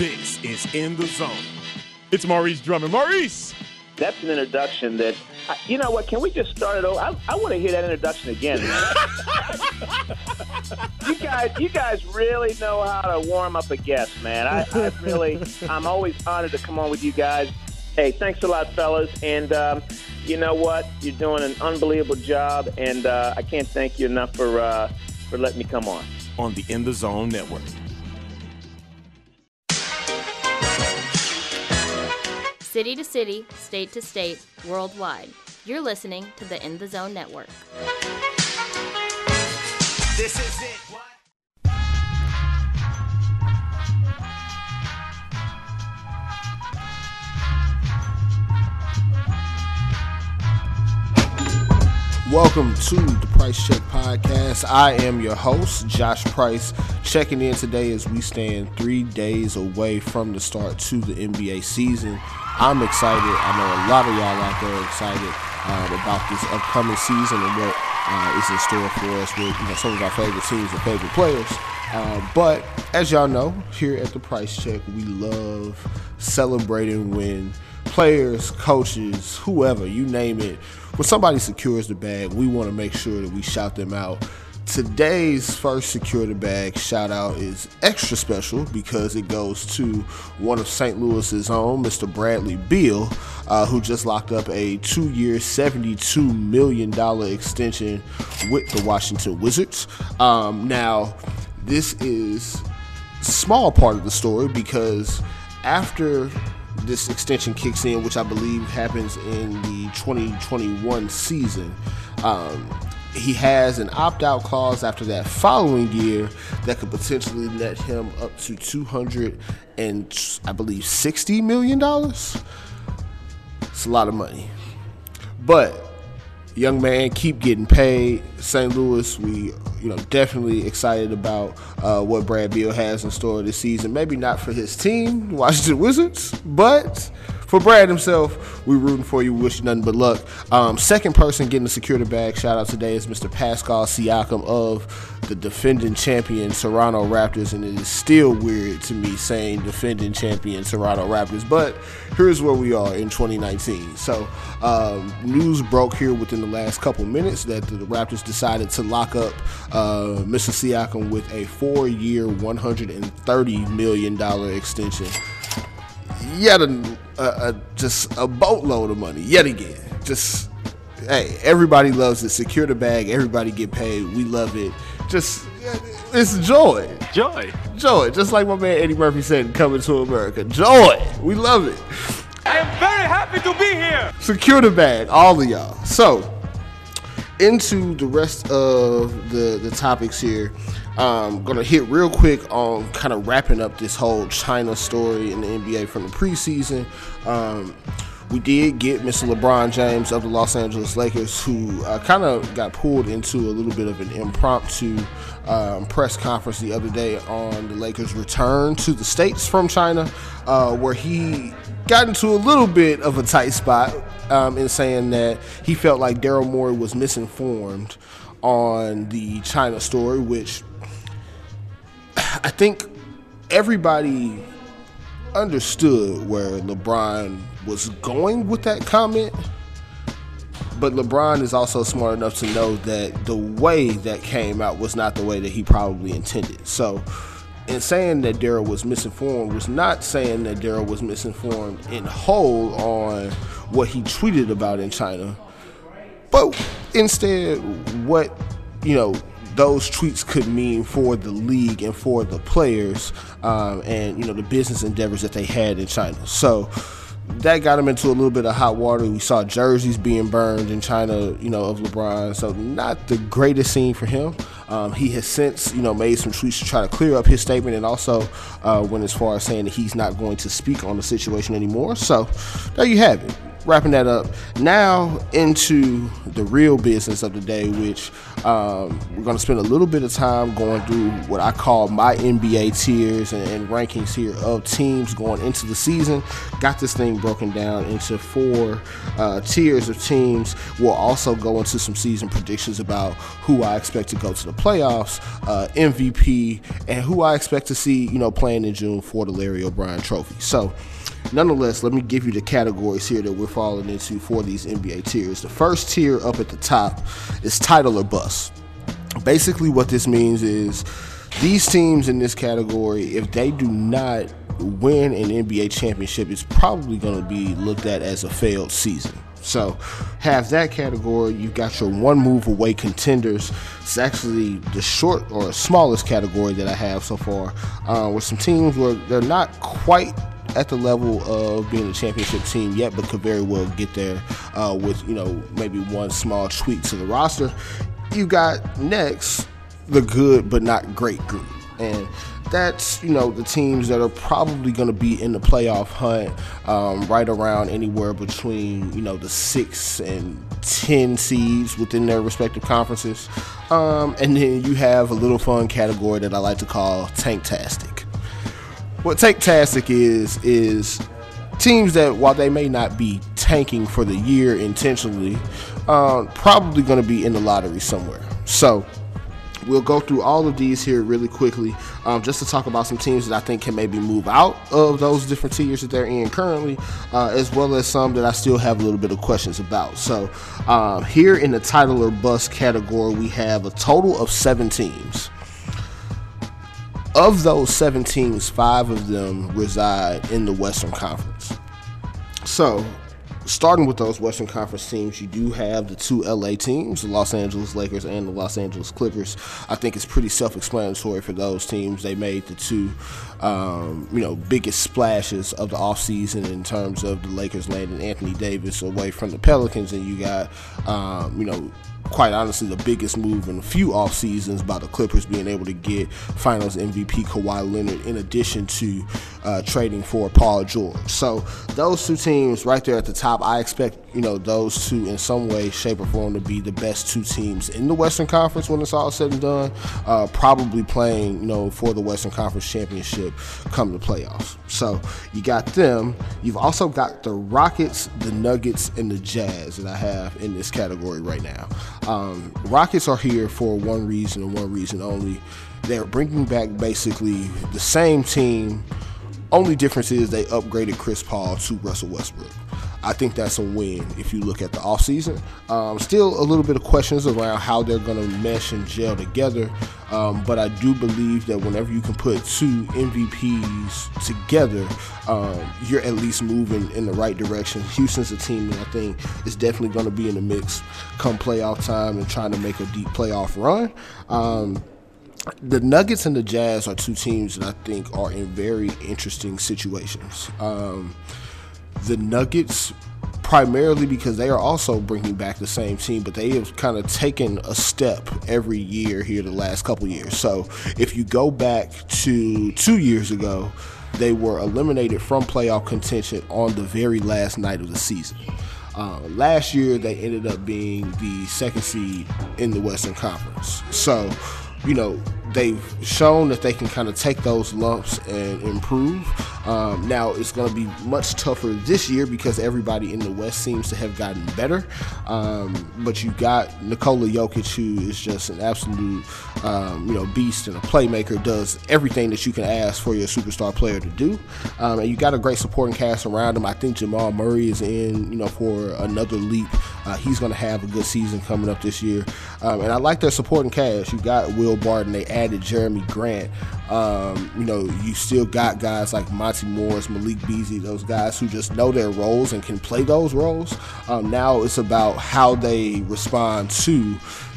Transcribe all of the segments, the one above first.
This is In the Zone. It's Maurice Drummond. Maurice! That's an introduction that, you know what, can we just start it over? I, I want to hear that introduction again, you guys, you guys really know how to warm up a guest, man. I, I really, I'm always honored to come on with you guys. Hey, thanks a lot, fellas. And um, you know what? You're doing an unbelievable job, and uh, I can't thank you enough for uh, for letting me come on. On the In the Zone Network. City to city, state to state, worldwide. You're listening to the In the Zone Network. Welcome to the Price Check Podcast. I am your host, Josh Price, checking in today as we stand three days away from the start to the NBA season. I'm excited. I know a lot of y'all out there are excited um, about this upcoming season and what uh, is in store for us with you know, some of our favorite teams and favorite players. Uh, but as y'all know, here at the Price Check, we love celebrating when players, coaches, whoever, you name it, when somebody secures the bag, we want to make sure that we shout them out. Today's first secure the bag shout out is extra special because it goes to one of St. Louis's own, Mr. Bradley Beal, uh, who just locked up a two year, $72 million extension with the Washington Wizards. Um, now, this is small part of the story because after this extension kicks in, which I believe happens in the 2021 season. Um, he has an opt out clause after that following year that could potentially net him up to 200 and I believe 60 million dollars. It's a lot of money. But young man, keep getting paid. St. Louis, we you know definitely excited about uh, what Brad Beal has in store this season. Maybe not for his team, Washington Wizards, but for Brad himself, we rooting for you. Wish you nothing but luck. Um, second person getting the security bag shout out today is Mr. Pascal Siakam of the defending champion Toronto Raptors, and it is still weird to me saying defending champion Toronto Raptors, but here's where we are in 2019. So, um, news broke here within the last couple minutes that the Raptors decided to lock up uh, Mr. Siakam with a four-year, 130 million dollar extension yet a, a, a, just a boatload of money yet again. Just hey, everybody loves it. Secure the bag. Everybody get paid. We love it. Just it's joy, joy, joy. Just like my man Eddie Murphy said, "Coming to America." Joy. We love it. I am very happy to be here. Secure the bag, all of y'all. So into the rest of the the topics here. I'm gonna hit real quick on kind of wrapping up this whole China story in the NBA from the preseason. Um, we did get Mr. LeBron James of the Los Angeles Lakers, who uh, kind of got pulled into a little bit of an impromptu um, press conference the other day on the Lakers' return to the States from China, uh, where he got into a little bit of a tight spot um, in saying that he felt like Daryl Morey was misinformed on the China story, which I think everybody understood where LeBron was going with that comment. But LeBron is also smart enough to know that the way that came out was not the way that he probably intended. So, in saying that Daryl was misinformed, was not saying that Daryl was misinformed in whole on what he tweeted about in China, but instead, what you know those tweets could mean for the league and for the players um, and you know the business endeavors that they had in China. So that got him into a little bit of hot water. We saw jerseys being burned in China, you know, of LeBron. So not the greatest scene for him. Um, he has since, you know, made some tweets to try to clear up his statement, and also uh, went as far as saying that he's not going to speak on the situation anymore. So there you have it. Wrapping that up. Now into the real business of the day, which um, we're going to spend a little bit of time going through what I call my NBA tiers and, and, rankings here of teams going into the season. Got this thing broken down into four uh, tiers of teams. We'll also go into some season predictions about who I expect to go to the playoffs, uh, MVP, and who I expect to see, you know, playing in June for the Larry O'Brien Trophy. So nonetheless, let me give you the categories here that we're falling into for these NBA tiers. The first tier up at the top is title or bust. Basically, what this means is these teams in this category, if they do not win an NBA championship, it's probably going to be looked at as a failed season. So, have that category. You've got your one move away contenders. It's actually the short or smallest category that I have so far, uh, with some teams where they're not quite at the level of being a championship team yet, but could very well get there uh, with you know maybe one small tweak to the roster. You got next the good but not great group, and that's you know the teams that are probably going to be in the playoff hunt, um, right around anywhere between you know the six and ten seeds within their respective conferences, um, and then you have a little fun category that I like to call tanktastic what Tanktastic is is teams that while they may not be tanking for the year intentionally, uh, probably going to be in the lottery somewhere. So we'll go through all of these here really quickly, um, just to talk about some teams that I think can maybe move out of those different tiers that they're in currently, uh, as well as some that I still have a little bit of questions about. So um, here in the title or bust category, we have a total of seven teams. Of those seven teams, five of them reside in the Western Conference. So, starting with those Western Conference teams, you do have the two LA teams, the Los Angeles Lakers and the Los Angeles Clippers. I think it's pretty self-explanatory for those teams. They made the two, um, you know, biggest splashes of the offseason in terms of the Lakers landing Anthony Davis away from the Pelicans, and you got, um, you know, quite honestly the biggest move in a few off seasons by the Clippers being able to get Finals MVP Kawhi Leonard in addition to uh, trading for Paul George. So those two teams right there at the top, I expect you know those two in some way, shape, or form to be the best two teams in the Western Conference when it's all said and done. Uh, probably playing you know for the Western Conference championship come the playoffs. So you got them. You've also got the Rockets, the Nuggets, and the Jazz that I have in this category right now. Um, Rockets are here for one reason and one reason only. They're bringing back basically the same team. Only difference is they upgraded Chris Paul to Russell Westbrook. I think that's a win if you look at the offseason. Um, still a little bit of questions around how they're going to mesh and gel together. Um, but I do believe that whenever you can put two MVPs together, um, you're at least moving in the right direction. Houston's a team that I think is definitely going to be in the mix come playoff time and trying to make a deep playoff run. Um, the Nuggets and the Jazz are two teams that I think are in very interesting situations. Um, the Nuggets primarily because they are also bringing back the same team, but they have kind of taken a step every year here the last couple years. So if you go back to two years ago, they were eliminated from playoff contention on the very last night of the season. Uh, last year, they ended up being the second seed in the Western Conference. So you know, they've shown that they can kind of take those lumps and improve. Um, now it's going to be much tougher this year because everybody in the West seems to have gotten better. Um, but you got Nikola Jokic, who is just an absolute, um, you know, beast and a playmaker. Does everything that you can ask for your superstar player to do, um, and you got a great supporting cast around him. I think Jamal Murray is in, you know, for another leap. Uh, he's going to have a good season coming up this year, um, and I like their supporting cast. You got Will Barton. They added Jerami Grant. Um, you know, you still got guys like Monte Morris, Malik Beasley, those guys who just know their roles and can play those roles. Um, now it's about how they respond to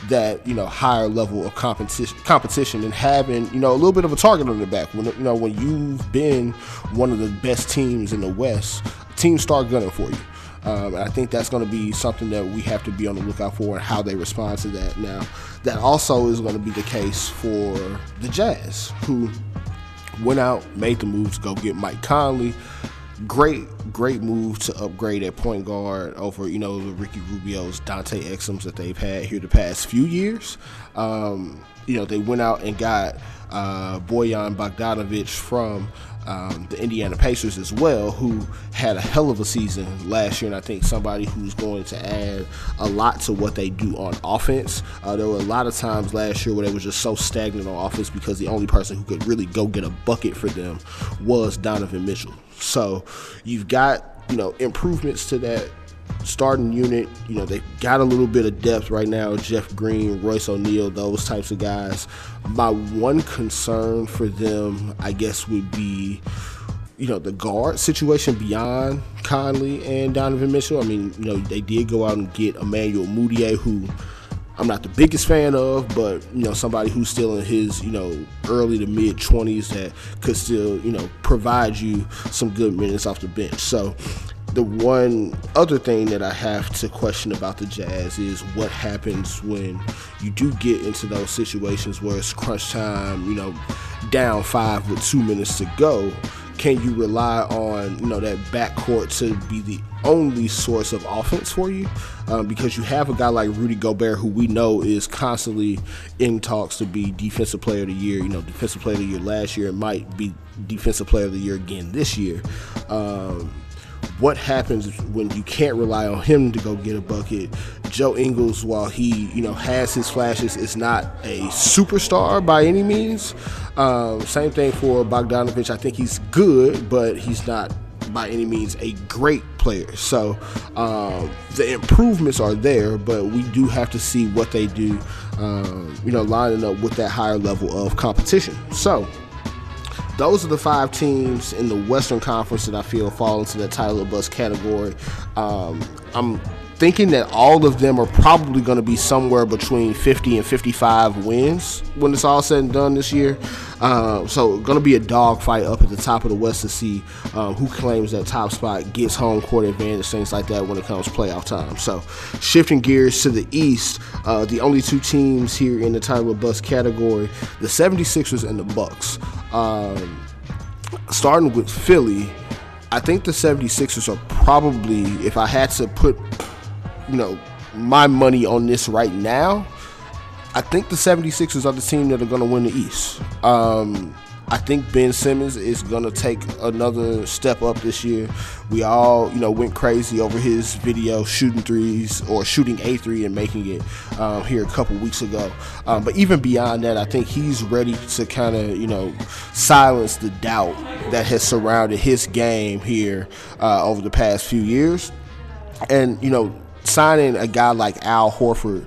that you know higher level of competition competition and having you know a little bit of a target on the back when you know when you've been one of the best teams in the west teams start gunning for you um, I think that's going to be something that we have to be on the lookout for and how they respond to that. Now, that also is going to be the case for the Jazz, who went out, made the move to go get Mike Conley. great, great move to upgrade at point guard over, you know, the Ricky Rubio's, Dante Exums that they've had here the past few years. Um, you know, they went out and got uh, Bojan Bogdanovic from um, the Indiana Pacers as well, who had a hell of a season last year, and I think somebody who's going to add a lot to what they do on offense. Uh, there were a lot of times last year where they were just so stagnant on offense because the only person who could really go get a bucket for them was Donovan Mitchell. So you've got you know improvements to that starting unit. You know, they got a little bit of depth right now. Jeff Green, Royce O'Neale, those types of guys. My one concern for them, I guess, would be, you know, the guard situation beyond Conley and Donovan Mitchell. I mean, you know, they did go out and get Emmanuel Mudiay, who I'm not the biggest fan of, but you know, somebody who's still in his, you know, early to mid 20s that could still, you know, provide you some good minutes off the bench. So the one other thing that I have to question about the Jazz is what happens when you do get into those situations where it's crunch time, you know, down five with two minutes to go. Can you rely on you know that backcourt to be the only source of offense for you? Um, because you have a guy like Rudy Gobert, who we know is constantly in talks to be Defensive Player of the Year. You know, Defensive Player of the Year last year, and might be Defensive Player of the Year again this year. Um, what happens when you can't rely on him to go get a bucket. Joe Ingles, while he you know has his flashes, is not a superstar by any means. Um, same thing for Bogdanovic. I think he's good, but he's not by any means a great player. So um, the improvements are there, but we do have to see what they do. Um, you know, lining up with that higher level of competition. So those are the five teams in the Western Conference that I feel fall into that title of bus category. Um, I'm thinking that all of them are probably going to be somewhere between 50 and 55 wins when it's all said and done this year. Uh, so, going to be a dogfight up at the top of the West to see um, who claims that top spot, gets home court advantage, things like that when it comes playoff time. So, shifting gears to the East, uh, the only two teams here in the title bus category, the 76ers and the Bucks. Um, starting with Philly, I think the 76ers are probably, if I had to put you know, my money on this right now, I think the 76ers are the team that are going to win the East. Um, I think Ben Simmons is going to take another step up this year. We all, you know, went crazy over his video shooting threes or shooting a three and making it um, here a couple weeks ago. Um, but even beyond that, I think he's ready to kind of, you know, silence the doubt that has surrounded his game here uh, over the past few years. And, you know, signing a guy like Al Horford,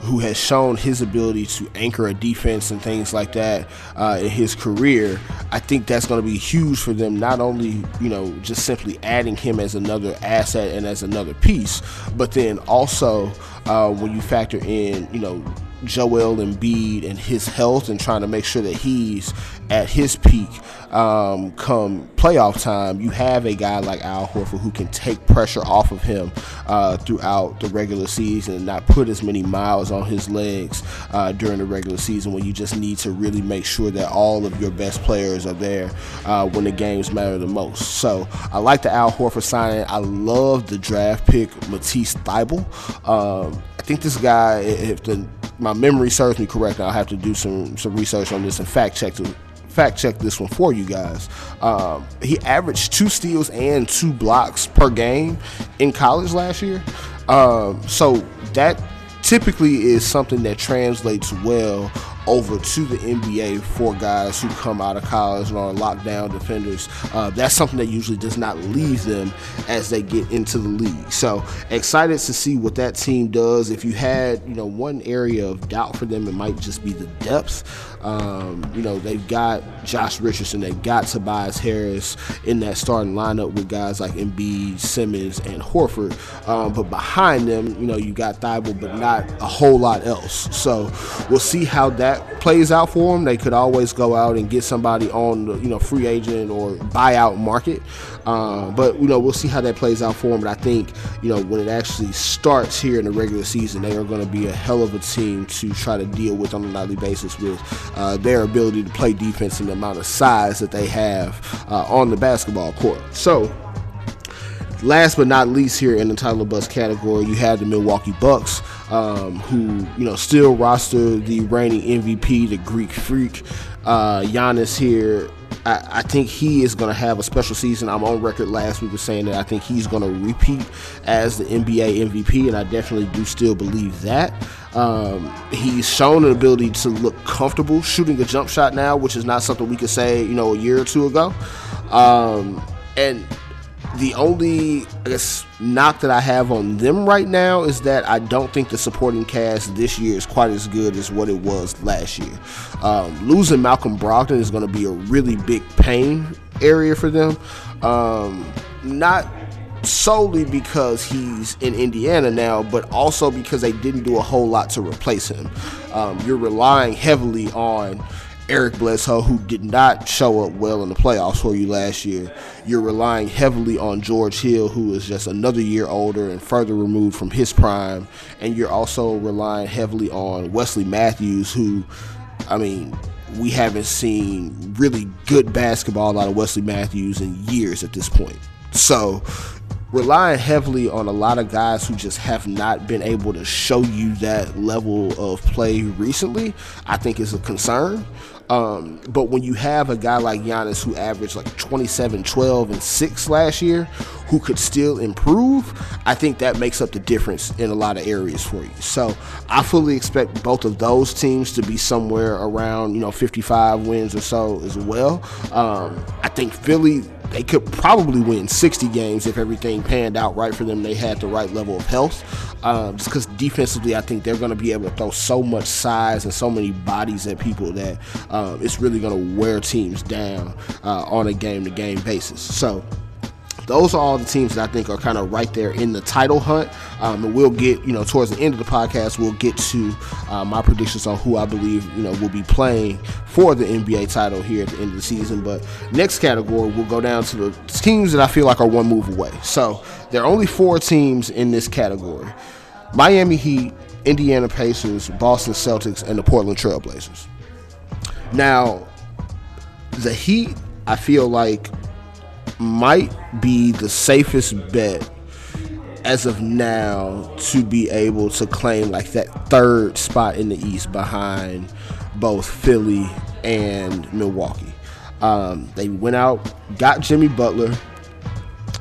who has shown his ability to anchor a defense and things like that uh, in his career, I think that's going to be huge for them. Not only you know just simply adding him as another asset and as another piece, but then also uh, when you factor in you know Joel Embiid and his health and trying to make sure that he's at his peak um, come playoff time, you have a guy like Al Horford who can take pressure off of him uh, throughout the regular season and not put as many miles on his legs uh, during the regular season when you just need to really make sure that all of your best players are there uh, when the games matter the most. So I like the Al Horford signing. I love the draft pick, Matisse Thybulle. Um, I think this guy, if the my memory serves me correct, I'll have to do some some research on this and fact check to fact check this one for you guys. Um, he averaged two steals and two blocks per game in college last year. Um, so that typically is something that translates well over to the NBA for guys who come out of college and are lockdown defenders. Uh, that's something that usually does not leave them as they get into the league. So excited to see what that team does. If you had, you know, one area of doubt for them, it might just be the depth. Um, you know, they've got Josh Richardson, they've got Tobias Harris in that starting lineup with guys like Embiid, Simmons, and Horford. Um, but behind them, you know, you got Thybulle, but not a whole lot else. So we'll see how that plays out for them. They could always go out and get somebody on the, you know, free agent or buyout market. Uh, but you know, we'll see how that plays out for them. But I think you know when it actually starts here in the regular season, they are going to be a hell of a team to try to deal with on a nightly basis with uh, their ability to play defense and the amount of size that they have uh, on the basketball court. So last but not least, here in the title bus category, you have the Milwaukee Bucks, um, who you know still roster the reigning MVP, the Greek Freak, uh, Giannis here. I, think he is going to have a special season. I'm on record last week with saying that I think he's going to repeat as the NBA MVP, and I definitely do still believe that. Um, he's shown an ability to look comfortable shooting a jump shot now, which is not something we could say, you know, a year or two ago. Um, and the only, I guess, knock that I have on them right now is that I don't think the supporting cast this year is quite as good as what it was last year. Um, losing Malcolm Brogdon is going to be a really big pain area for them. Um, not solely because he's in Indiana now, but also because they didn't do a whole lot to replace him. Um, you're relying heavily on Eric Bledsoe, who did not show up well in the playoffs for you last year. You're relying heavily on George Hill, who is just another year older and further removed from his prime. And you're also relying heavily on Wesley Matthews, who, I mean, we haven't seen really good basketball out of Wesley Matthews in years at this point. So, relying heavily on a lot of guys who just have not been able to show you that level of play recently, I think is a concern. Um, but when you have a guy like Giannis who averaged like 27, 12, and 6 last year, who could still improve, I think that makes up the difference in a lot of areas for you. So I fully expect both of those teams to be somewhere around, you know, 55 wins or so as well. Um, I think Philly they could probably win 60 games if everything panned out right for them. They had the right level of health. Um, just because defensively, I think they're going to be able to throw so much size and so many bodies at people that um, it's really going to wear teams down uh, on a game to game basis. So, those are all the teams that I think are kind of right there in the title hunt. Um, and we'll get, you know, towards the end of the podcast, we'll get to uh, my predictions on who I believe, you know, will be playing for the NBA title here at the end of the season. But next category, we'll go down to the teams that I feel like are one move away. So there are only four teams in this category Miami Heat, Indiana Pacers, Boston Celtics, and the Portland Trailblazers. Now, the Heat, I feel like might be the safest bet as of now to be able to claim like that third spot in the East behind both Philly and Milwaukee. Um, they went out, got Jimmy Butler.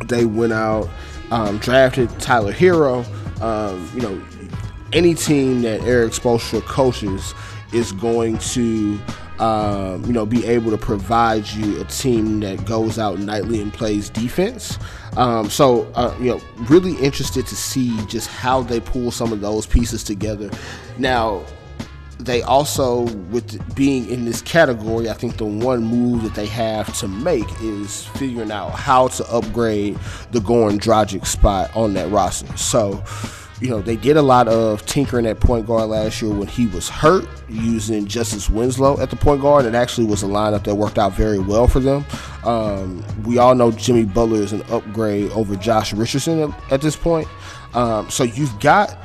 They went out, um, drafted Tyler Herro. Um, you know, any team that Erik Spoelstra coaches is going to um, you know, be able to provide you a team that goes out nightly and plays defense. Um, so, uh, you know, really interested to see just how they pull some of those pieces together. Now, they also, with being in this category, I think the one move that they have to make is figuring out how to upgrade the Goran Dragic spot on that roster. So, you know, they did a lot of tinkering at point guard last year when he was hurt, using Justice Winslow at the point guard. It actually was a lineup that worked out very well for them. Um, we all know Jimmy Butler is an upgrade over Josh Richardson at, this point. Um, so you've got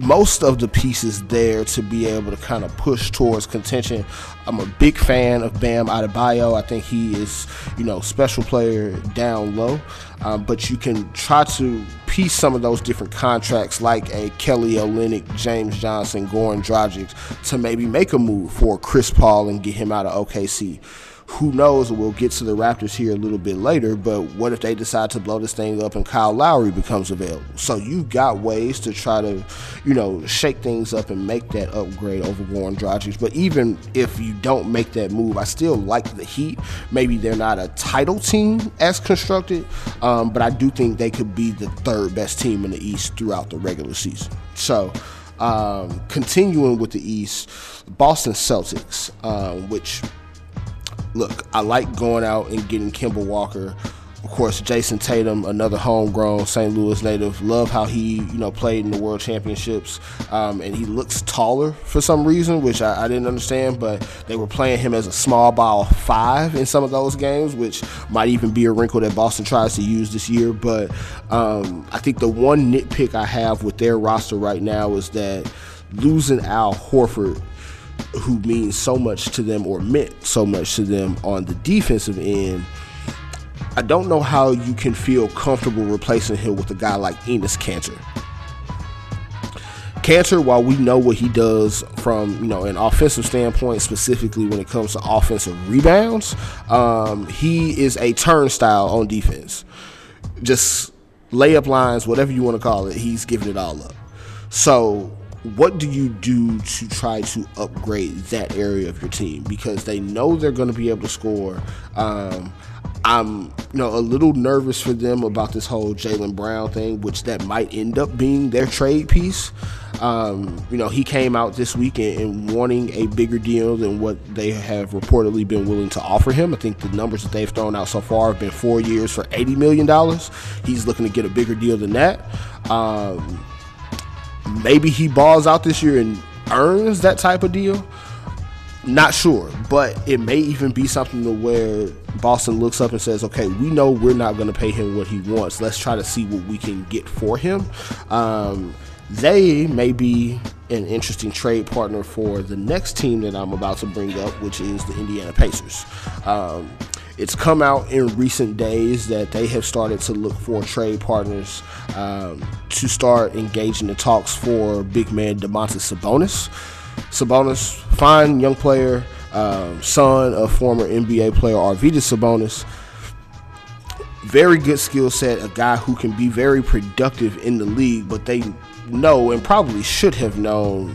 most of the pieces there to be able to kind of push towards contention. I'm a big fan of Bam Adebayo. I think he is, you know, special player down low. Um, but you can try to piece some of those different contracts, like a Kelly Olynyk, James Johnson, Goran Dragic, to maybe make a move for Chris Paul and get him out of OKC who knows? We'll get to the Raptors here a little bit later, but what if they decide to blow this thing up and Kyle Lowry becomes available? So you've got ways to try to, you know, shake things up and make that upgrade over Goran Dragic. But even if you don't make that move, I still like the Heat. Maybe they're not a title team as constructed, um, but I do think they could be the third best team in the East throughout the regular season. So. Um, continuing with the East, Boston Celtics, uh, which look, I like going out and getting Kemba Walker. Of course, Jayson Tatum, another homegrown St. Louis native. Love how he, you know, played in the World Championships, um, and he looks taller for some reason, which I, I, didn't understand. But they were playing him as a small ball five in some of those games, which might even be a wrinkle that Boston tries to use this year. But um, I think the one nitpick I have with their roster right now is that losing Al Horford who means so much to them or meant so much to them on the defensive end. I don't know how you can feel comfortable replacing him with a guy like Enes Kanter. Kanter, while we know what he does from you know an offensive standpoint, specifically when it comes to offensive rebounds, um, he is a turnstile on defense. Just layup lines, whatever you want to call it, he's giving it all up. So, what do you do to try to upgrade that area of your team? Because they know they're going to be able to score. Um, I'm you know a little nervous for them about this whole Jaylen Brown thing, which that might end up being their trade piece. Um, you know, he came out this weekend and wanting a bigger deal than what they have reportedly been willing to offer him. I think the numbers that they've thrown out so far have been four years for $80 million. He's looking to get a bigger deal than that. Um, maybe he balls out this year and earns that type of deal. Not sure, but it may even be something to where Boston looks up and says, "Okay, we know we're not going to pay him what he wants. Let's try to see what we can get for him." Um, they may be an interesting trade partner for the next team that I'm about to bring up, which is the Indiana Pacers. Um, it's come out in recent days that they have started to look for trade partners um, to start engaging the talks for big man Domantas Sabonis. Sabonis, fine young player, um, son of former NBA player Arvydas Sabonis. Very good skill set, a guy who can be very productive in the league, but they know and probably should have known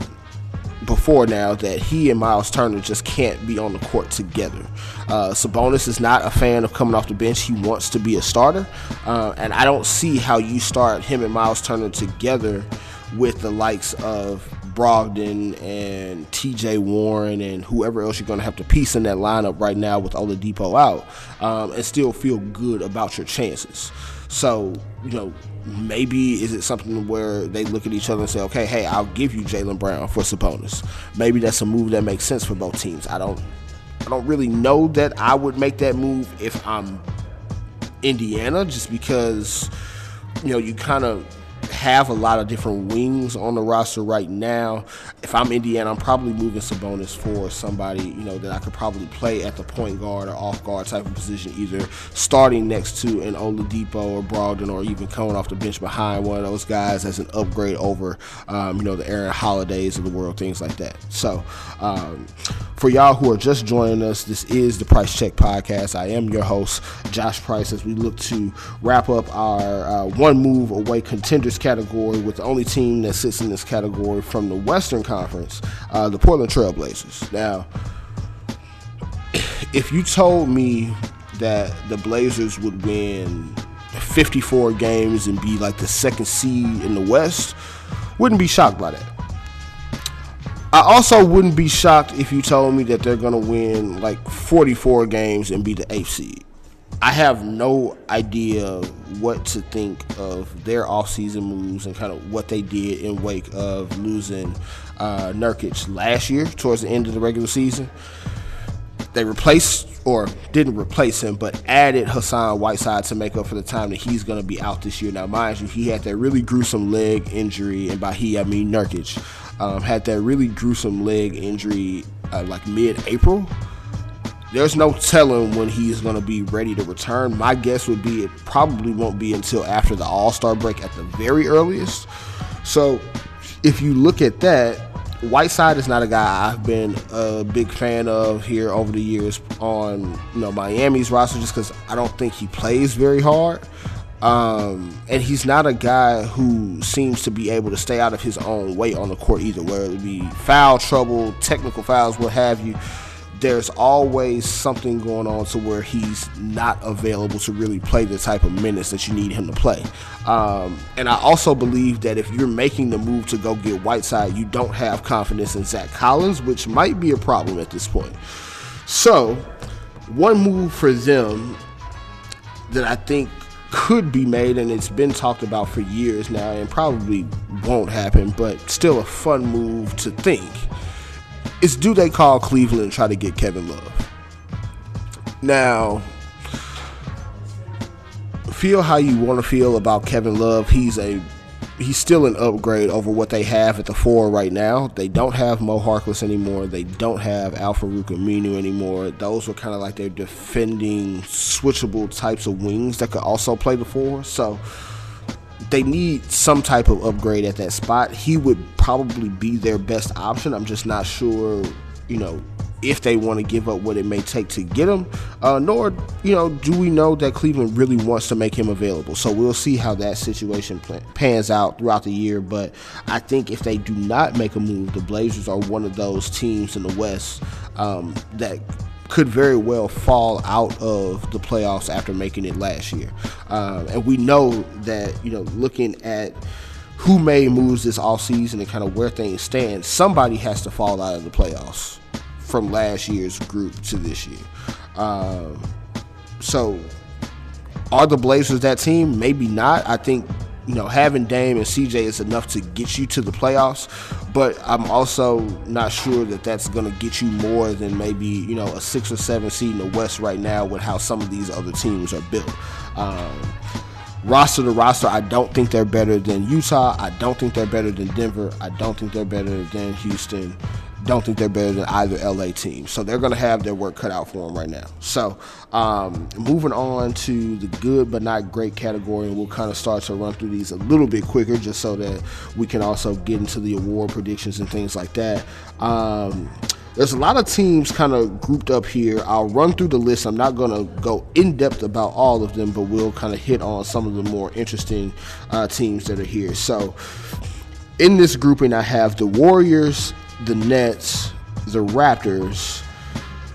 before now that he and Miles Turner just can't be on the court together. Uh, Sabonis is not a fan of coming off the bench. He wants to be a starter. Uh, and I don't see how you start him and Miles Turner together with the likes of Brogdon and TJ Warren and whoever else you're going to have to piece in that lineup right now with Oladipo out um, and still feel good about your chances. So, you know, maybe is it something where they look at each other and say, okay, hey, I'll give you Jaylen Brown for Sabonis. Maybe that's a move that makes sense for both teams. I don't, I don't really know that I would make that move if I'm Indiana, just because, you know, you kind of have a lot of different wings on the roster right now. If I'm Indiana, I'm probably moving Sabonis for somebody you know that I could probably play at the point guard or off guard type of position, either starting next to an Oladipo or Brogdon, or even coming off the bench behind one of those guys as an upgrade over um, you know the Aaron Holidays of the world, things like that. So um, for y'all who are just joining us, this is the Price Check Podcast. I am your host, Josh Price, as we look to wrap up our uh, one move away contenders category with the only team that sits in this category from the Western Conference, uh, the Portland Trailblazers. Now, if you told me that the Blazers would win 54 games and be like the second seed in the West, wouldn't be shocked by that. I also wouldn't be shocked if you told me that they're going to win like 44 games and be the eighth seed. I have no idea what to think of their offseason moves and kind of what they did in wake of losing uh, Nurkic last year towards the end of the regular season. They replaced or didn't replace him, but added Hassan Whiteside to make up for the time that he's going to be out this year. Now, mind you, he had that really gruesome leg injury, and by he I mean Nurkic, um, had that really gruesome leg injury uh, like mid-April there's no telling when he's going to be ready to return. My guess would be it probably won't be until after the All Star break at the very earliest. So, if you look at that, Whiteside is not a guy I've been a big fan of here over the years on you know Miami's roster, just because I don't think he plays very hard. Um, and he's not a guy who seems to be able to stay out of his own way on the court either, whether it be foul trouble, technical fouls, what have you there's always something going on to where he's not available to really play the type of minutes that you need him to play. Um, and I also believe that if you're making the move to go get Whiteside, you don't have confidence in Zach Collins, which might be a problem at this point. So, one move for them that I think could be made, and it's been talked about for years now, and probably won't happen, but still a fun move to think is do they call Cleveland and try to get Kevin Love? Now, feel how you want to feel about Kevin Love. He's a he's still an upgrade over what they have at the four right now. They don't have Mo Harkless anymore. They don't have Al-Farouq Aminu anymore. Those were kind of like their defending, switchable types of wings that could also play the four. So they need some type of upgrade at that spot. He would probably be their best option. I'm just not sure, you know, if they want to give up what it may take to get him. Uh, nor, you know, do we know that Cleveland really wants to make him available. So we'll see how that situation pans out throughout the year. But I think if they do not make a move, the Blazers are one of those teams in the West um, that could very well fall out of the playoffs after making it last year. Um, and we know that, you know, looking at who made moves this all season and kind of where things stand, somebody has to fall out of the playoffs from last year's group to this year. Um, so, are the Blazers that team? Maybe not. I think you know having Dame and CJ is enough to get you to the playoffs, but I'm also not sure that that's going to get you more than maybe you know a six or seven seed in the West right now with how some of these other teams are built. Um, roster to roster, I don't think they're better than Utah. I don't think they're better than Denver. I don't think they're better than Houston don't think they're better than either LA team. So they're going to have their work cut out for them right now. So um, moving on to the good but not great category, and we'll kind of start to run through these a little bit quicker just so that we can also get into the award predictions and things like that. Um, there's a lot of teams kind of grouped up here. I'll run through the list. I'm not going to go in depth about all of them, but we'll kind of hit on some of the more interesting uh, teams that are here. So, in this grouping, I have the Warriors, the Nets, the Raptors,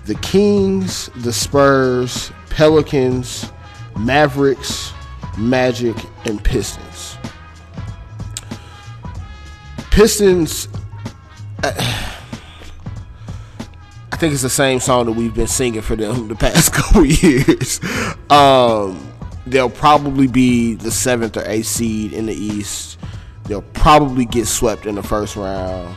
the Kings, the Spurs, Pelicans, Mavericks, Magic, and Pistons. Pistons. I think it's the same song that we've been singing for them the past couple years. Um, they'll probably be the seventh or eighth seed in the East. They'll probably get swept in the first round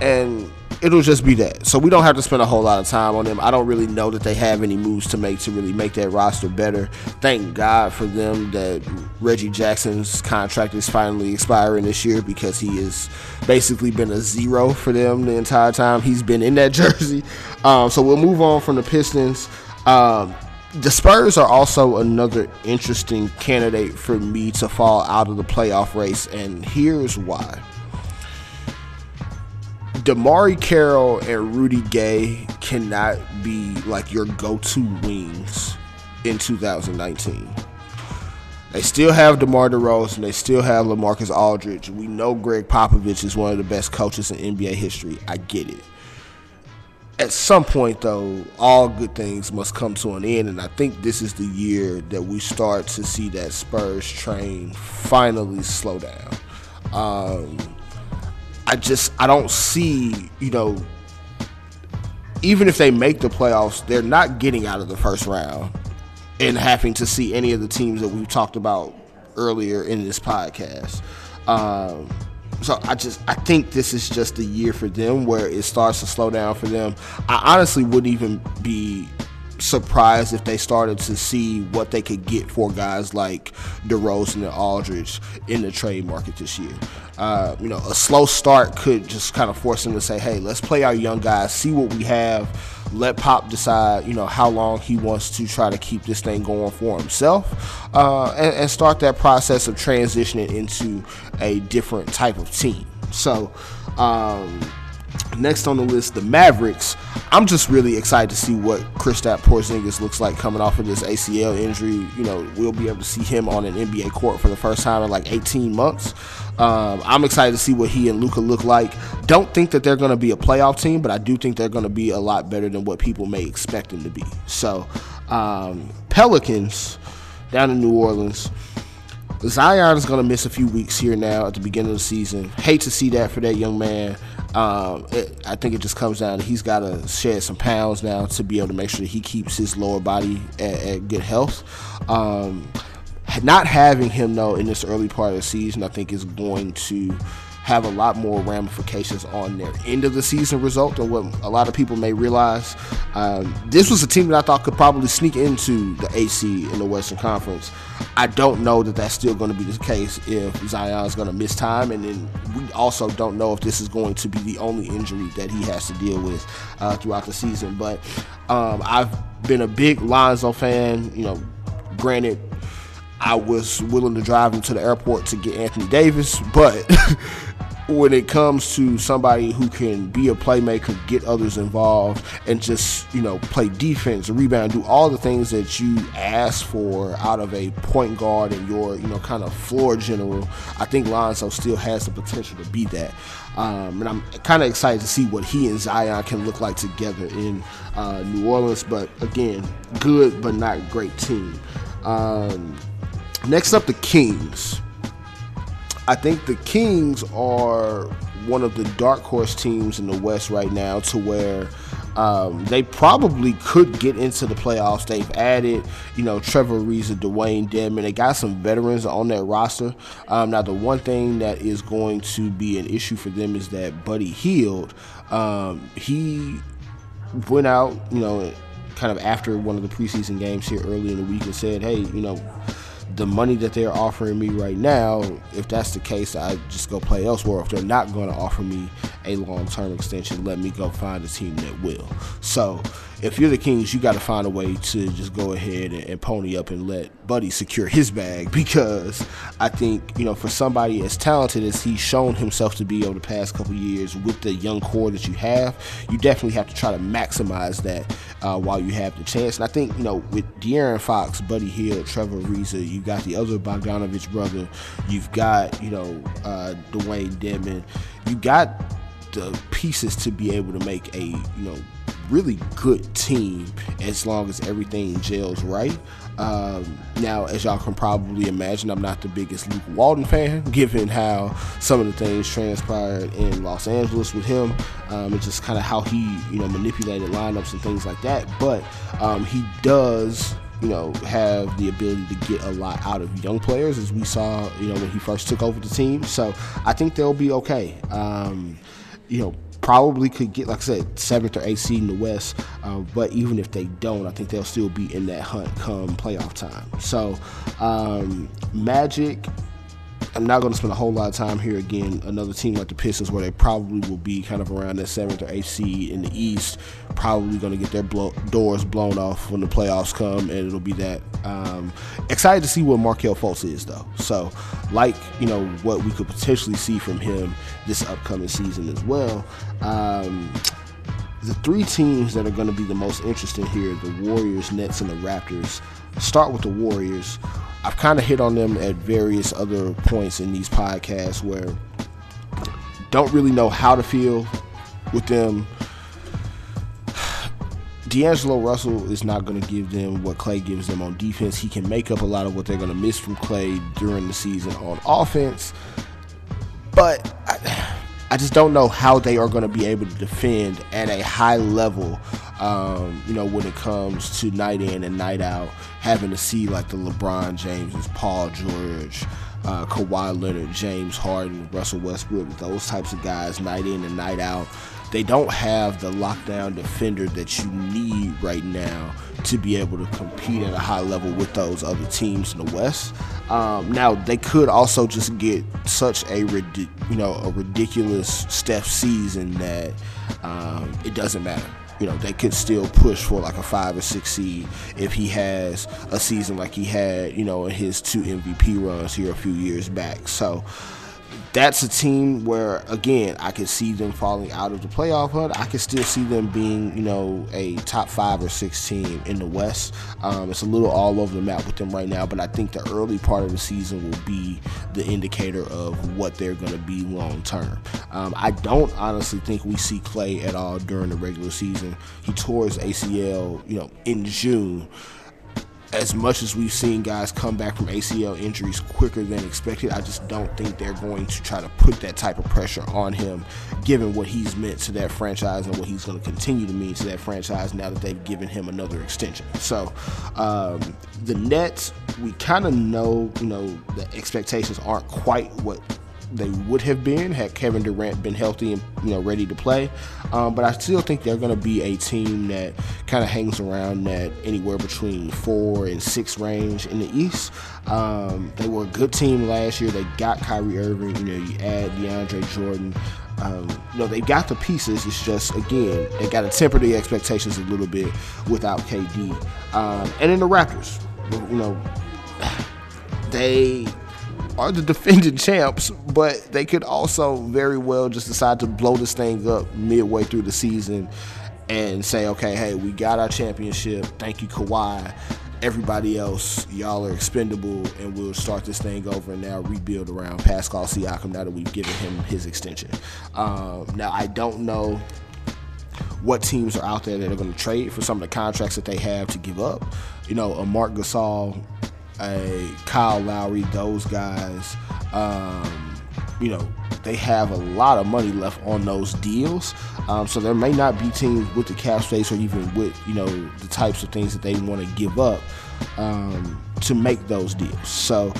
and it'll just be that. So we don't have to spend a whole lot of time on them. I don't really know that they have any moves to make to really make that roster better. Thank God for them that Reggie Jackson's contract is finally expiring this year because he has basically been a zero for them the entire time he's been in that jersey. Um, so we'll move on from the Pistons. Um, the Spurs are also another interesting candidate for me to fall out of the playoff race, and here's why. DeMarre Carroll and Rudy Gay cannot be like your go-to wings in 2019. They still have DeMar DeRozan. They still have LaMarcus Aldridge. We know Gregg Popovich is one of the best coaches in NBA history. I get it. At some point, though, all good things must come to an end, and I think this is the year that we start to see that Spurs train finally slow down. Um, I just I don't see you know even if they make the playoffs, they're not getting out of the first round and having to see any of the teams that we've talked about earlier in this podcast. Um, so I just I think this is just a year for them where it starts to slow down for them. I honestly wouldn't even be surprised if they started to see what they could get for guys like DeRozan and Aldridge in the trade market this year. Uh, you know, a slow start could just kind of force them to say, "Hey, let's play our young guys, see what we have." Let Pop decide, you know, how long he wants to try to keep this thing going for himself, uh, and, and start that process of transitioning into a different type of team. So, um, Next on the list, the Mavericks. I'm just really excited to see what Kristaps Porzingis looks like coming off of this ACL injury. You know, we'll be able to see him on an NBA court for the first time in like 18 months. Um, I'm excited to see what he and Luka look like. Don't think that they're going to be a playoff team, but I do think they're going to be a lot better than what people may expect them to be. So, um, Pelicans down in New Orleans. Zion is going to miss a few weeks here now at the beginning of the season. Hate to see that for that young man. Um, it, I think it just comes down to he's got to shed some pounds now to be able to make sure that he keeps his lower body at, at good health. Um, not having him though in this early part of the season, I think is going to have a lot more ramifications on their end of the season result than what a lot of people may realize. Um, this was a team that I thought could probably sneak into the AC in the Western Conference. I don't know that that's still going to be the case if Zion is going to miss time, and then we also don't know if this is going to be the only injury that he has to deal with uh, throughout the season. But um, I've been a big Lonzo fan. You know, granted, I was willing to drive him to the airport to get Anthony Davis, but when it comes to somebody who can be a playmaker, get others involved, and just you know play defense, rebound, do all the things that you ask for out of a point guard and your you know kind of floor general, I think Lonzo still has the potential to be that. Um, and I'm kind of excited to see what he and Zion can look like together in uh, New Orleans. But again, good but not great team. Um, next up, the Kings. I think the Kings are one of the dark horse teams in the West right now to where um, they probably could get into the playoffs. They've added, you know, Trevor Ariza, Dewayne Dedmon. They got some veterans on that roster. Um, now, the one thing that is going to be an issue for them is that Buddy Hield, um, he went out, you know, kind of after one of the preseason games here early in the week and said, hey, you know, the money that they're offering me right now, if that's the case, I just go play elsewhere. If they're not going to offer me a long term extension, let me go find a team that will. So if you're the Kings, you got to find a way to just go ahead and, and, pony up and let Buddy secure his bag because I think you know for somebody as talented as he's shown himself to be over the past couple years with the young core that you have, you definitely have to try to maximize that uh, while you have the chance. And I think you know with De'Aaron Fox, Buddy Hield, Trevor Ariza, you got the other Bogdanovic brother, you've got you know uh, Dewayne Dedmon, you got the pieces to be able to make a you know really good team as long as everything gels right. Um, now, as y'all can probably imagine, I'm not the biggest Luke Walton fan, given how some of the things transpired in Los Angeles with him, um, and just kind of how he, you know, manipulated lineups and things like that. But um, he does you know, have the ability to get a lot out of young players, as we saw, you know, when he first took over the team. So I think they'll be okay. Um, you know, probably could get, like I said, seventh or eighth seed in the West. Uh, but even if they don't, I think they'll still be in that hunt come playoff time. So, um, Magic I'm not going to spend a whole lot of time here again. Another team like the Pistons, where they probably will be kind of around that seventh or eighth seed in the East, probably going to get their blow, doors blown off when the playoffs come, and it'll be that. Um, excited to see what Markelle Fultz is, though. So, like you know what we could potentially see from him this upcoming season as well. Um, the three teams that are going to be the most interesting here the Warriors, Nets, and the Raptors. Start with the Warriors. I've kind of hit on them at various other points in these podcasts where don't really know how to feel with them. D'Angelo Russell is not going to give them what Clay gives them on defense. He can make up a lot of what they're going to miss from Clay during the season on offense. But I, I just don't know how they are going to be able to defend at a high level um, you know, when it comes to night in and night out, having to see like the LeBron Jameses, Paul George, uh, Kawhi Leonard, James Harden, Russell Westbrook, those types of guys, night in and night out, they don't have the lockdown defender that you need right now to be able to compete at a high level with those other teams in the West. Um, now they could also just get such a you know a ridiculous Steph season that um, it doesn't matter you know, they could still push for like a five or six seed if he has a season like he had, you know, in his two MVP runs here a few years back. So that's a team where again I could see them falling out of the playoff hunt. I could still see them being, you know, a top five or six team in the West. Um, it's a little all over the map with them right now, but I think the early part of the season will be the indicator of what they're going to be long term. Um, I don't honestly think we see Clay at all during the regular season. He tore his ACL, you know, in June as much as we've seen guys come back from ACL injuries quicker than expected, I just don't think they're going to try to put that type of pressure on him, given what he's meant to that franchise and what he's going to continue to mean to that franchise now that they've given him another extension. So, um, the Nets, we kind of know, you know, the expectations aren't quite what they would have been had Kevin Durant been healthy and you know ready to play. Um, but I still think they're going to be a team that kind of hangs around that anywhere between four and six range in the East. Um, they were a good team last year. They got Kyrie Irving. You know, you add DeAndre Jordan. Um, you know, they got the pieces. It's just, again, they got to temper the expectations a little bit without KD. Um, and then the Raptors, you know, they are the defending champs, but they could also very well just decide to blow this thing up midway through the season and say, okay, hey, we got our championship. Thank you, Kawhi. Everybody else, y'all are expendable, and we'll start this thing over and now rebuild around Pascal Siakam now that we've given him his extension. Um, now, I don't know what teams are out there that are going to trade for some of the contracts that they have to give up. You know, a Marc Gasol a Kyle Lowry, those guys, um, you know, they have a lot of money left on those deals. Um, so there may not be teams with the cap space or even with, you know, the types of things that they want to give up um, to make those deals. So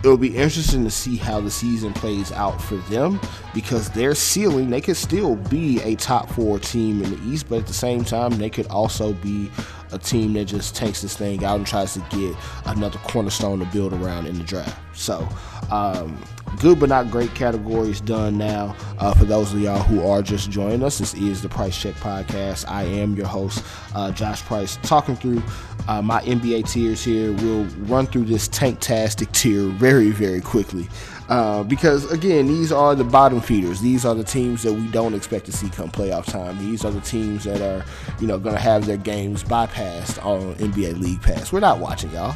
it'll be interesting to see how the season plays out for them because their ceiling, they could still be a top four team in the East, but at the same time, they could also be a team that just takes this thing out and tries to get another cornerstone to build around in the draft. So, um, good but not great categories done now. Uh, for those of y'all who are just joining us, this is the Price Check Podcast. I am your host, uh, Josh Price, talking through uh, my NBA tiers here. We'll run through this tanktastic tier very, very quickly. Uh, because again, these are the bottom feeders. These are the teams that we don't expect to see come playoff time. These are the teams that are, you know, going to have their games bypassed on NBA League Pass. We're not watching y'all.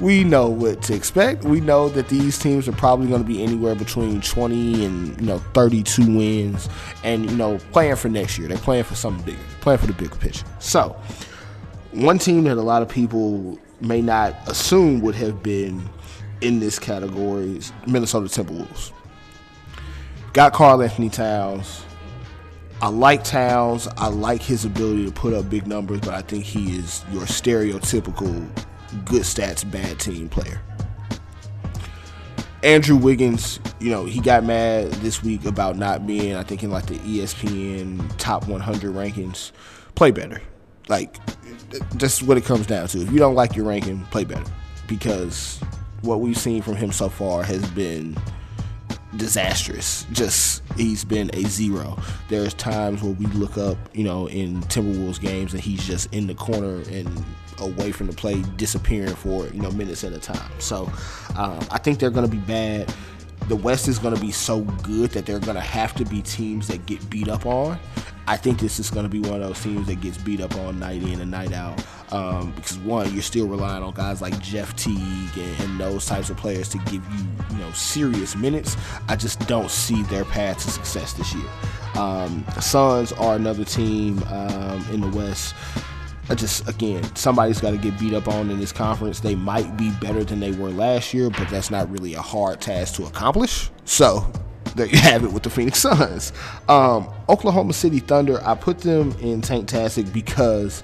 We know what to expect. We know that these teams are probably going to be anywhere between 20 and you know 32 wins, and you know playing for next year. They're playing for something bigger. Playing for the bigger picture. So, one team that a lot of people may not assume would have been in this category is Minnesota Timberwolves. Got Karl-Anthony Towns. I like Towns. I like his ability to put up big numbers, but I think he is your stereotypical good stats, bad team player. Andrew Wiggins, you know, he got mad this week about not being, I think, in like the ESPN top 100 rankings. Play better. Like, that's what it comes down to. If you don't like your ranking, play better. Because what we've seen from him so far has been disastrous. Just he's been a zero. There's times where we look up, you know, in Timberwolves games and he's just in the corner and away from the play, disappearing for you know minutes at a time. So um, I think they're going to be bad. The West is going to be so good that they're going to have to be teams that get beat up on. I think this is going to be one of those teams that gets beat up on night in and night out. Um, because one, you're still relying on guys like Jeff Teague and, and, those types of players to give you, you know, serious minutes. I just don't see their path to success this year. Um, Suns are another team um, in the West. I just again, somebody's got to get beat up on in this conference. They might be better than they were last year, but that's not really a hard task to accomplish. So there you have it with the Phoenix Suns. Um, Oklahoma City Thunder, I put them in Tanktastic because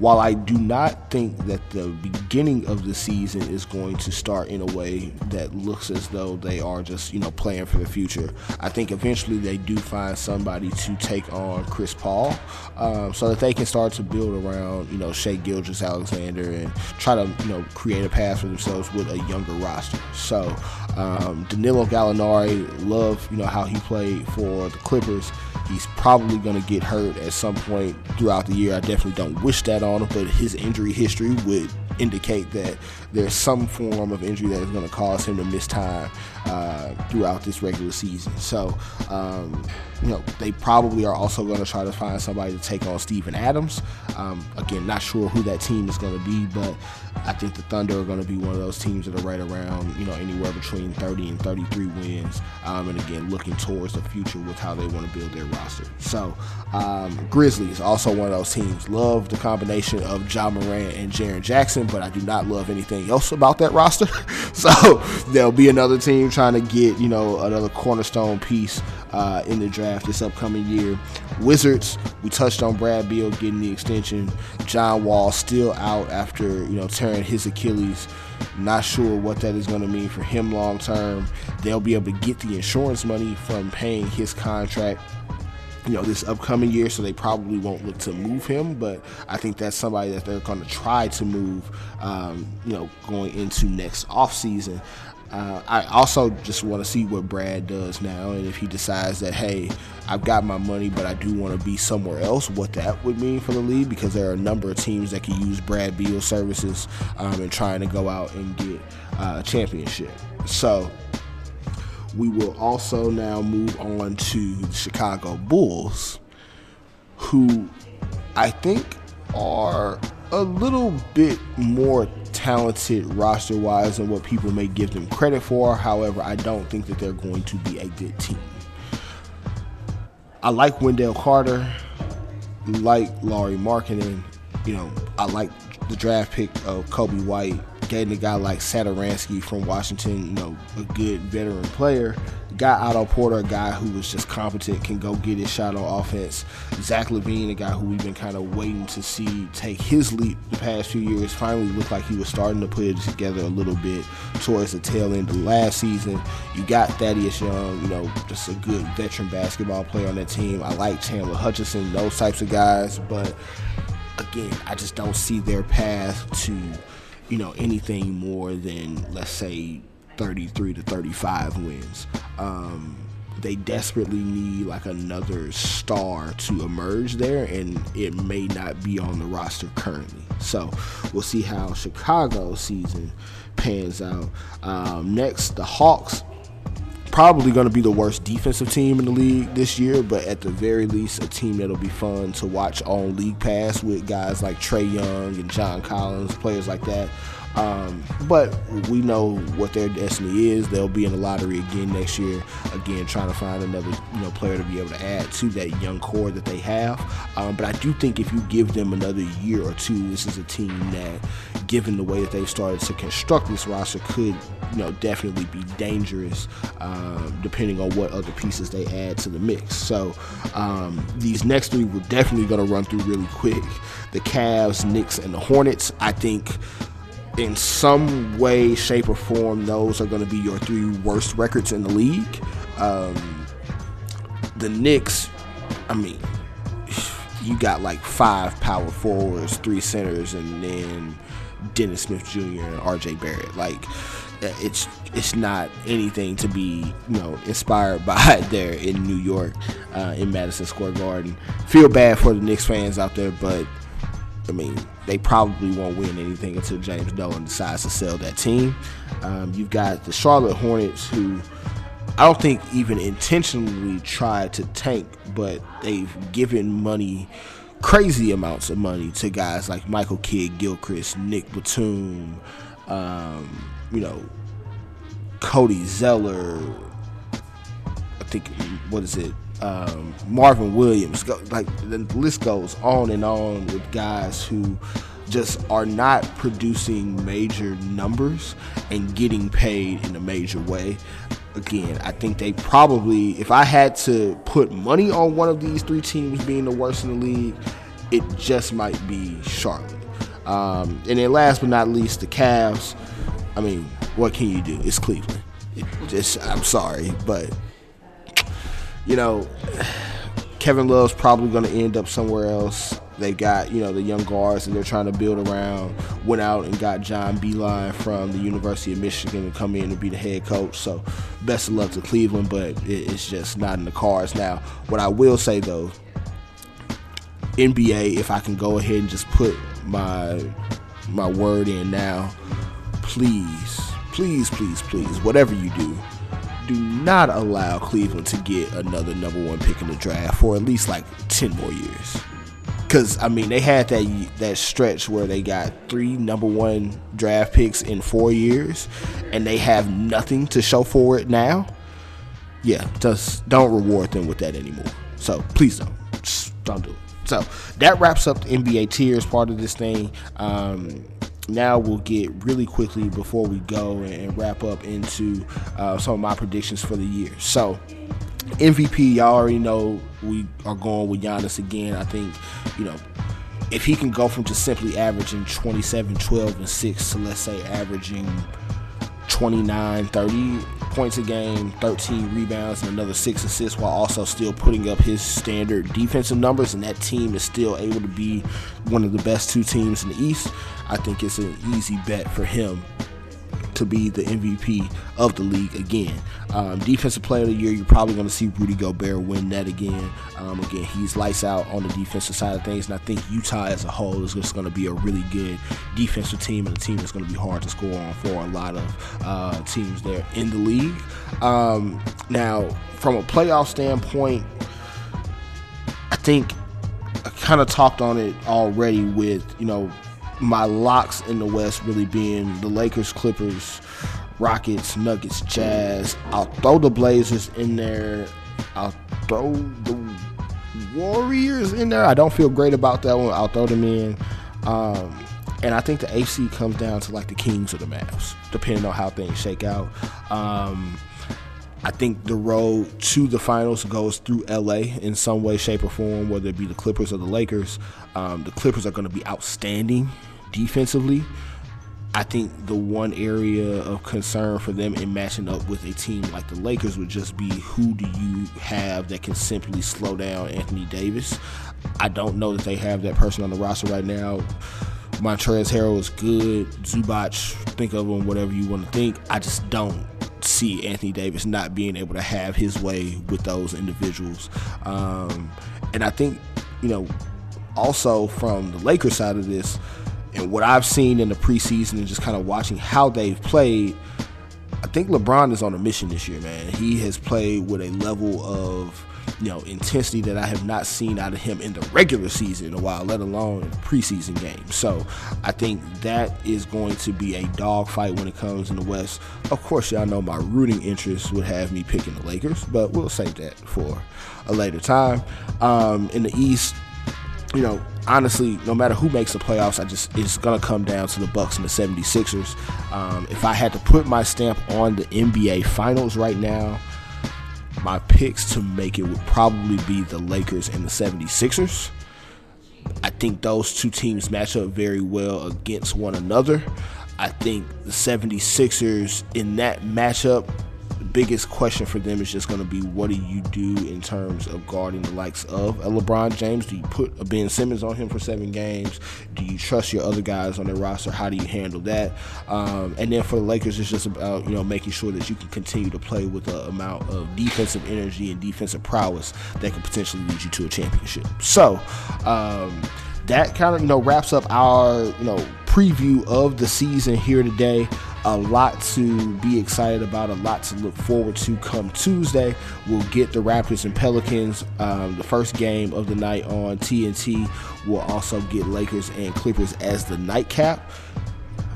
while I do not think that the beginning of the season is going to start in a way that looks as though they are just, you know, playing for the future, I think eventually they do find somebody to take on Chris Paul um, so that they can start to build around, you know, Shai Gilgeous-Alexander and try to, you know, create a path for themselves with a younger roster. So um, Danilo Gallinari, love, you know, how he played for the Clippers. He's probably going to get hurt at some point throughout the year. I definitely don't wish that on him, but his injury history would indicate that there's some form of injury that is going to cause him to miss time uh, throughout this regular season. So, um, you know, they probably are also going to try to find somebody to take on Steven Adams. Um, again, not sure who that team is going to be, but I think the Thunder are going to be one of those teams that are right around, you know, anywhere between 30 and 33 wins. Um, and again, looking towards the future with how they want to build their roster. So, um, Grizzlies, also one of those teams. Love the combination of Ja Morant and Jaren Jackson, but I do not love anything else about that roster. so, there'll be another team trying to get, you know, another cornerstone piece uh, in the draft this upcoming year. Wizards, we touched on Brad Beal getting the extension. John Wall still out after you know tearing his Achilles. Not sure what that is going to mean for him long term. They'll be able to get the insurance money from paying his contract you know this upcoming year so they probably won't look to move him but i think that's somebody that they're going to try to move um, you know going into next offseason uh, I also just want to see what Brad does now, and if he decides that hey, I've got my money, but I do want to be somewhere else, what that would mean for the league, because there are a number of teams that can use Brad Beal services um, and trying to go out and get uh, a championship. So we will also now move on to the Chicago Bulls, who I think are a little bit more talented roster wise than what people may give them credit for. However, I don't think that they're going to be a good team. I like Wendell Carter, like Lauri Markkanen. You know, I like the draft pick of Coby White, getting a guy like Satoransky from Washington, you know, a good veteran player got Otto Porter, a guy who was just competent, can go get his shot on offense. Zach LaVine, a guy who we've been kind of waiting to see take his leap the past few years, finally looked like he was starting to put it together a little bit towards the tail end of last season. You got Thaddeus Young, you know, just a good veteran basketball player on that team. I like Chandler Hutchison, those types of guys, but again, I just don't see their path to, you know, anything more than let's say 33 to 35 wins. Um, they desperately need like another star to emerge there, and it may not be on the roster currently. So we'll see how Chicago's season pans out. Um, next, the Hawks. Probably going to be the worst defensive team in the league this year, but at the very least, a team that'll be fun to watch on League Pass with guys like Trae Young and John Collins, players like that um, but we know what their destiny is. They'll be in the lottery again next year. Again, trying to find another you know player to be able to add to that young core that they have. Um, but I do think if you give them another year or two, this is a team that, given the way that they've started to construct this roster, could you know definitely be dangerous. Um, depending on what other pieces they add to the mix. So um, these next three we're definitely going to run through really quick. The Cavs, Knicks, and the Hornets. I think in some way, shape, or form, those are going to be your three worst records in the league. Um, the Knicks, I mean, you got like five power forwards, three centers, and then Dennis Smith Jr. and R.J. Barrett. Like, it's it's not anything to be you know inspired by there in New York, uh, in Madison Square Garden. Feel bad for the Knicks fans out there, but I mean, they probably won't win anything until James Dolan decides to sell that team. Um, you've got the Charlotte Hornets, who I don't think even intentionally tried to tank, but they've given money, crazy amounts of money, to guys like Michael Kidd Gilchrist, Nick Batum, um, you know, Cody Zeller. I think, what is it? Um, Marvin Williams. Like the list goes on and on with guys who just are not producing major numbers and getting paid in a major way. Again, I think they probably, if I had to put money on one of these three teams being the worst in the league, it just might be Charlotte. Um, and then last but not least, the Cavs. I mean, what can you do? It's Cleveland. It just, I'm sorry, but you know, Kevin Love's probably going to end up somewhere else. They got, you know, the young guards that they're trying to build around. Went out and got John Beilein from the University of Michigan to come in and be the head coach. So, best of luck to Cleveland, but it's just not in the cards. Now, what I will say though, NBA, if I can go ahead and just put my my word in now, please, please, please, please, whatever you do, do not allow Cleveland to get another number one pick in the draft for at least like 10 more years. Because, I mean, they had that, that stretch where they got three number one draft picks in four years, and they have nothing to show for it now. Yeah, just don't reward them with that anymore. So please don't. Just don't do it. So that wraps up the NBA tiers part of this thing. Um, now we'll get really quickly before we go and wrap up into uh, some of my predictions for the year. So, MVP, y'all already know we are going with Giannis again. I think, you know, if he can go from just simply averaging 27, 12, and 6 to let's say averaging 29, 30 points a game, 13 rebounds, and another six assists while also still putting up his standard defensive numbers, and that team is still able to be one of the best two teams in the East, I think it's an easy bet for him to be the MVP of the league again. Um, defensive player of the year, you're probably going to see Rudy Gobert win that again. Um, again, he's lights out on the defensive side of things, and I think Utah as a whole is just going to be a really good defensive team and a team that's going to be hard to score on for a lot of uh, teams there in the league. Um, now, from a playoff standpoint, I think I kind of talked on it already with you know my locks in the West really being the Lakers, Clippers, Rockets, Nuggets, Jazz. I'll throw the Blazers in there. I'll throw the Warriors in there. I don't feel great about that one. I'll throw them in. Um, and I think the AC comes down to like the Kings or the Mavs, depending on how things shake out. Um, I think the road to the finals goes through LA in some way, shape, or form, whether it be the Clippers or the Lakers. Um, the Clippers are going to be outstanding defensively. I think the one area of concern for them in matching up with a team like the Lakers would just be who do you have that can simply slow down Anthony Davis. I don't know that they have that person on the roster right now. Montrezl Harrell is good. Zubac, think of him whatever you want to think. I just don't see Anthony Davis not being able to have his way with those individuals. Um, and I think, you know, also from the Lakers side of this, and what I've seen in the preseason and just kind of watching how they've played, I think LeBron is on a mission this year, man. He has played with a level of you know intensity that I have not seen out of him in the regular season in a while, let alone preseason games. So I think that is going to be a dogfight when it comes in the West. Of course, y'all know my rooting interest would have me picking the Lakers, but we'll save that for a later time. Um, in the East, you know, honestly, no matter who makes the playoffs, I just it's gonna come down to the Bucks and the 76ers. Um, if I had to put my stamp on the NBA Finals right now, my picks to make it would probably be the Lakers and the 76ers. I think those two teams match up very well against one another. I think the 76ers in that matchup biggest question for them is just going to be what do you do in terms of guarding the likes of a LeBron James? Do you put a Ben Simmons on him for seven games? Do you trust your other guys on their roster? How do you handle that? Um, and then for the Lakers, it's just about you know making sure that you can continue to play with the amount of defensive energy and defensive prowess that could potentially lead you to a championship. So. Um, that kind of you know wraps up our you know preview of the season here today a lot to be excited about, a lot to look forward to come Tuesday. We'll get the Raptors and Pelicans, um, the first game of the night on TNT. We'll also get Lakers and Clippers as the nightcap.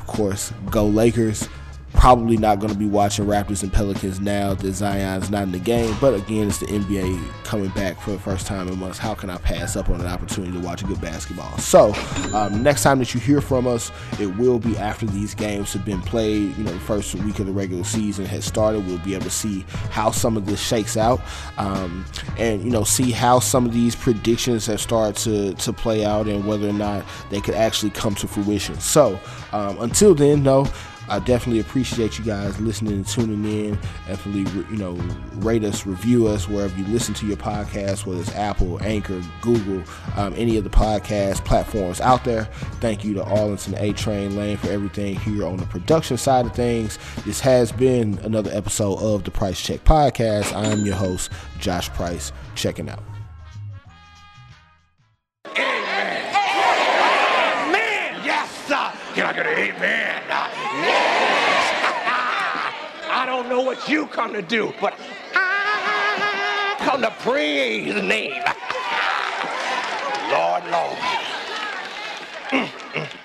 Of course, go Lakers probably not going to be watching Raptors and Pelicans now that Zion's not in the game. But again, it's the NBA coming back for the first time in months. How can I pass up on an opportunity to watch a good basketball? So, um, next time that you hear from us, it will be after these games have been played. You know, the first week of the regular season has started. We'll be able to see how some of this shakes out, um, and you know, see how some of these predictions have started to to play out, and whether or not they could actually come to fruition. So, um, until then, no. I definitely appreciate you guys listening and tuning in. Definitely, you know, rate us, review us wherever you listen to your podcast, whether it's Apple, Anchor, Google, um, any of the podcast platforms out there. Thank you to Arlington A Train Lane for everything here on the production side of things. This has been another episode of the Price Check Podcast. I am your host, Josh Price. Checking out. Amen. Amen. Yes, sir. Can I get an amen? Don't know what you come to do, but I come to praise his name. Lord, Lord. Mm, mm.